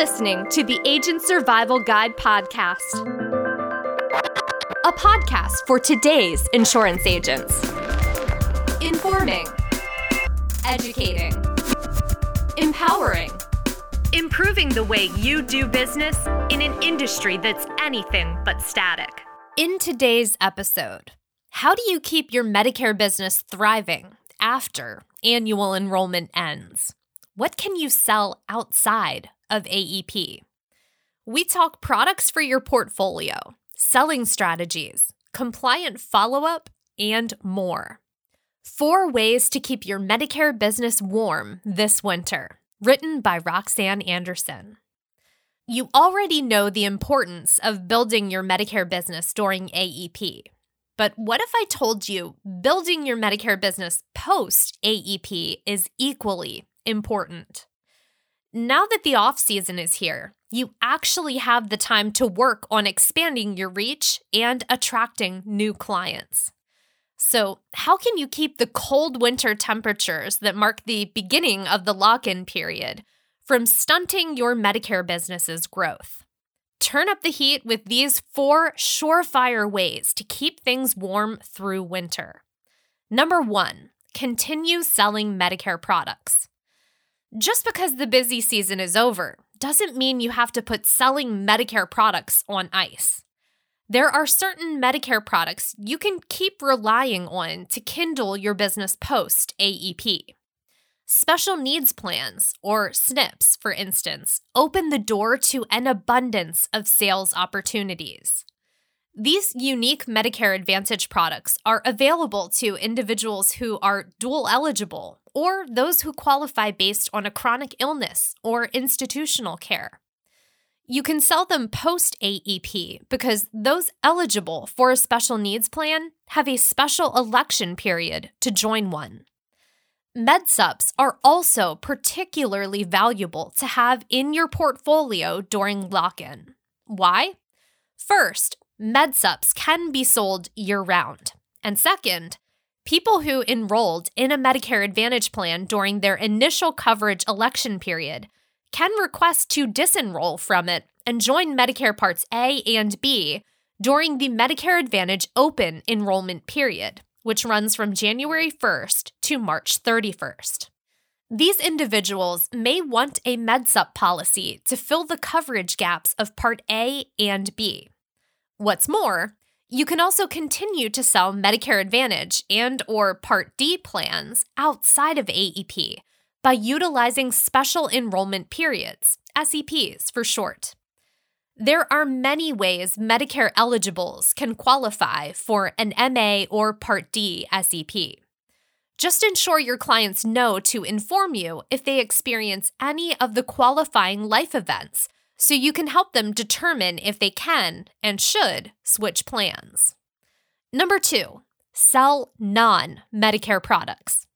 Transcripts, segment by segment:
listening to the Agent Survival Guide podcast, a podcast for today's insurance agents. Informing, educating, empowering, improving the way you do business in an industry that's anything but static. In today's episode, how do you keep your Medicare business thriving after annual enrollment ends? What can you sell outside of AEP? We talk products for your portfolio, selling strategies, compliant follow up, and more. Four ways to keep your Medicare business warm this winter, written by Roxanne Anderson. You already know the importance of building your Medicare business during AEP. But what if I told you building your Medicare business post AEP is equally important. Now that the off season is here, you actually have the time to work on expanding your reach and attracting new clients. So, how can you keep the cold winter temperatures that mark the beginning of the lock in period from stunting your Medicare business's growth? Turn up the heat with these four surefire ways to keep things warm through winter. Number one, continue selling Medicare products. Just because the busy season is over doesn't mean you have to put selling Medicare products on ice. There are certain Medicare products you can keep relying on to kindle your business post AEP. Special needs plans, or SNPs, for instance, open the door to an abundance of sales opportunities. These unique Medicare Advantage products are available to individuals who are dual eligible or those who qualify based on a chronic illness or institutional care. You can sell them post AEP because those eligible for a special needs plan have a special election period to join one. MedSups are also particularly valuable to have in your portfolio during lock in. Why? First, MedSups can be sold year round. And second, People who enrolled in a Medicare Advantage plan during their initial coverage election period can request to disenroll from it and join Medicare Parts A and B during the Medicare Advantage open enrollment period, which runs from January 1st to March 31st. These individuals may want a MedSup policy to fill the coverage gaps of Part A and B. What's more, you can also continue to sell Medicare Advantage and or Part D plans outside of AEP by utilizing special enrollment periods, SEPs for short. There are many ways Medicare eligibles can qualify for an MA or Part D SEP. Just ensure your clients know to inform you if they experience any of the qualifying life events so you can help them determine if they can and should switch plans. Number two, sell non Medicare products.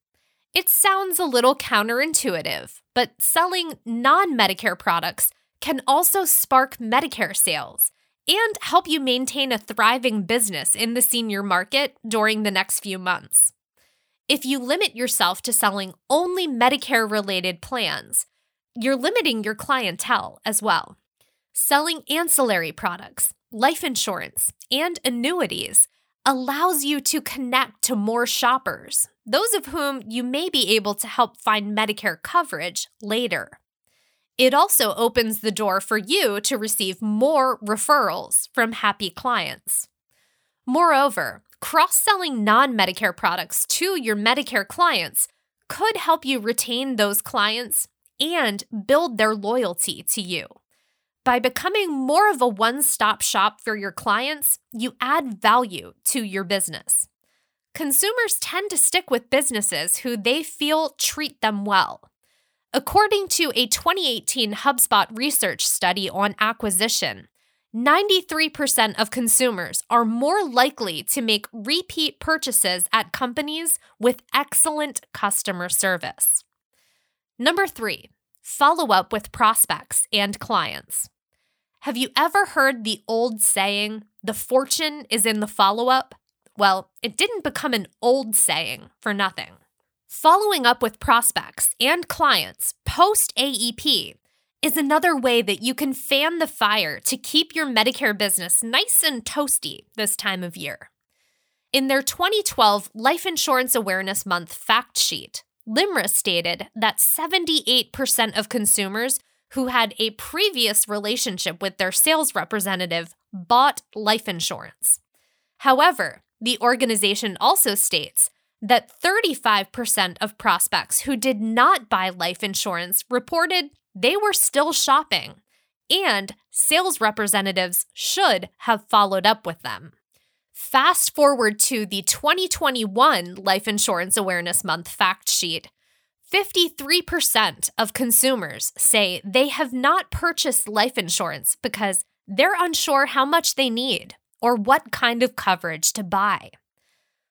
It sounds a little counterintuitive, but selling non Medicare products can also spark Medicare sales and help you maintain a thriving business in the senior market during the next few months. If you limit yourself to selling only Medicare related plans, you're limiting your clientele as well. Selling ancillary products, life insurance, and annuities allows you to connect to more shoppers, those of whom you may be able to help find Medicare coverage later. It also opens the door for you to receive more referrals from happy clients. Moreover, cross selling non Medicare products to your Medicare clients could help you retain those clients and build their loyalty to you. By becoming more of a one stop shop for your clients, you add value to your business. Consumers tend to stick with businesses who they feel treat them well. According to a 2018 HubSpot research study on acquisition, 93% of consumers are more likely to make repeat purchases at companies with excellent customer service. Number three, follow up with prospects and clients. Have you ever heard the old saying, the fortune is in the follow up? Well, it didn't become an old saying for nothing. Following up with prospects and clients post AEP is another way that you can fan the fire to keep your Medicare business nice and toasty this time of year. In their 2012 Life Insurance Awareness Month fact sheet, LIMRA stated that 78% of consumers who had a previous relationship with their sales representative bought life insurance. However, the organization also states that 35% of prospects who did not buy life insurance reported they were still shopping, and sales representatives should have followed up with them. Fast forward to the 2021 Life Insurance Awareness Month fact sheet. 53% of consumers say they have not purchased life insurance because they're unsure how much they need or what kind of coverage to buy.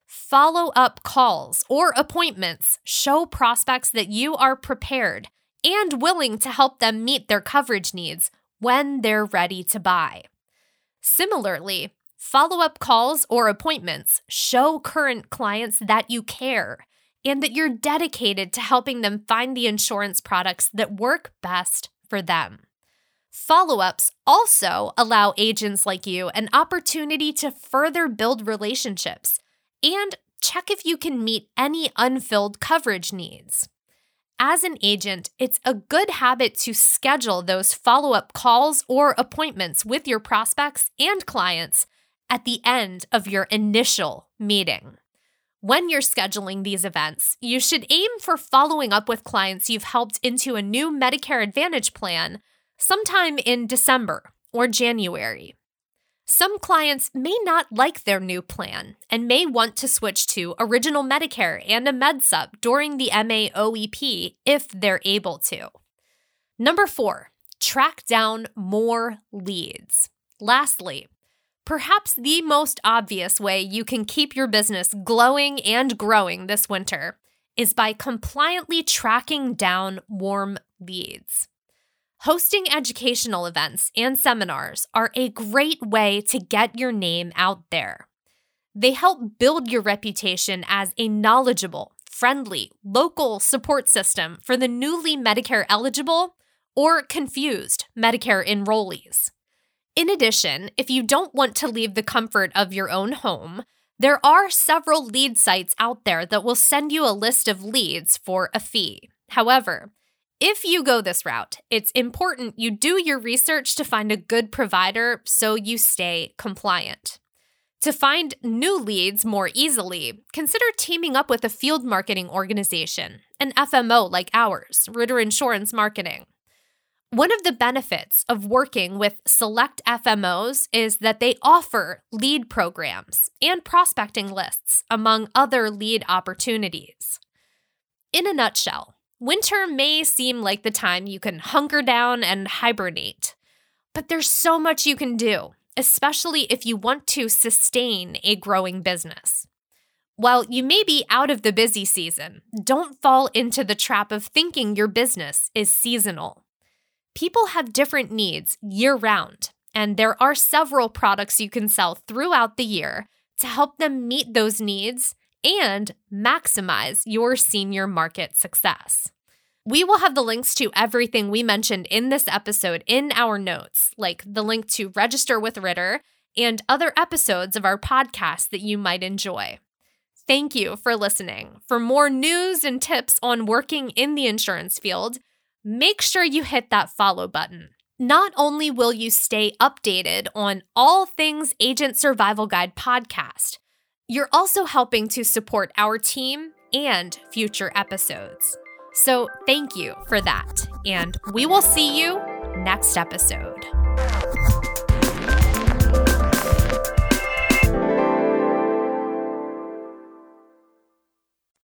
Follow up calls or appointments show prospects that you are prepared and willing to help them meet their coverage needs when they're ready to buy. Similarly, follow up calls or appointments show current clients that you care and that you're dedicated to helping them find the insurance products that work best for them. Follow ups also allow agents like you an opportunity to further build relationships and check if you can meet any unfilled coverage needs. As an agent, it's a good habit to schedule those follow up calls or appointments with your prospects and clients at the end of your initial meeting. When you're scheduling these events, you should aim for following up with clients you've helped into a new Medicare Advantage plan sometime in December or January. Some clients may not like their new plan and may want to switch to Original Medicare and a MedSup during the MAOEP if they're able to. Number four, track down more leads. Lastly, perhaps the most obvious way you can keep your business glowing and growing this winter is by compliantly tracking down warm leads. Hosting educational events and seminars are a great way to get your name out there. They help build your reputation as a knowledgeable, friendly, local support system for the newly Medicare eligible or confused Medicare enrollees. In addition, if you don't want to leave the comfort of your own home, there are several lead sites out there that will send you a list of leads for a fee. However, if you go this route, it's important you do your research to find a good provider so you stay compliant. To find new leads more easily, consider teaming up with a field marketing organization, an FMO like ours, Ritter Insurance Marketing. One of the benefits of working with select FMOs is that they offer lead programs and prospecting lists, among other lead opportunities. In a nutshell, Winter may seem like the time you can hunker down and hibernate, but there's so much you can do, especially if you want to sustain a growing business. While you may be out of the busy season, don't fall into the trap of thinking your business is seasonal. People have different needs year round, and there are several products you can sell throughout the year to help them meet those needs and maximize your senior market success. We will have the links to everything we mentioned in this episode in our notes, like the link to register with Ritter and other episodes of our podcast that you might enjoy. Thank you for listening. For more news and tips on working in the insurance field, make sure you hit that follow button. Not only will you stay updated on all things Agent Survival Guide podcast, you're also helping to support our team and future episodes. So thank you for that. And we will see you next episode.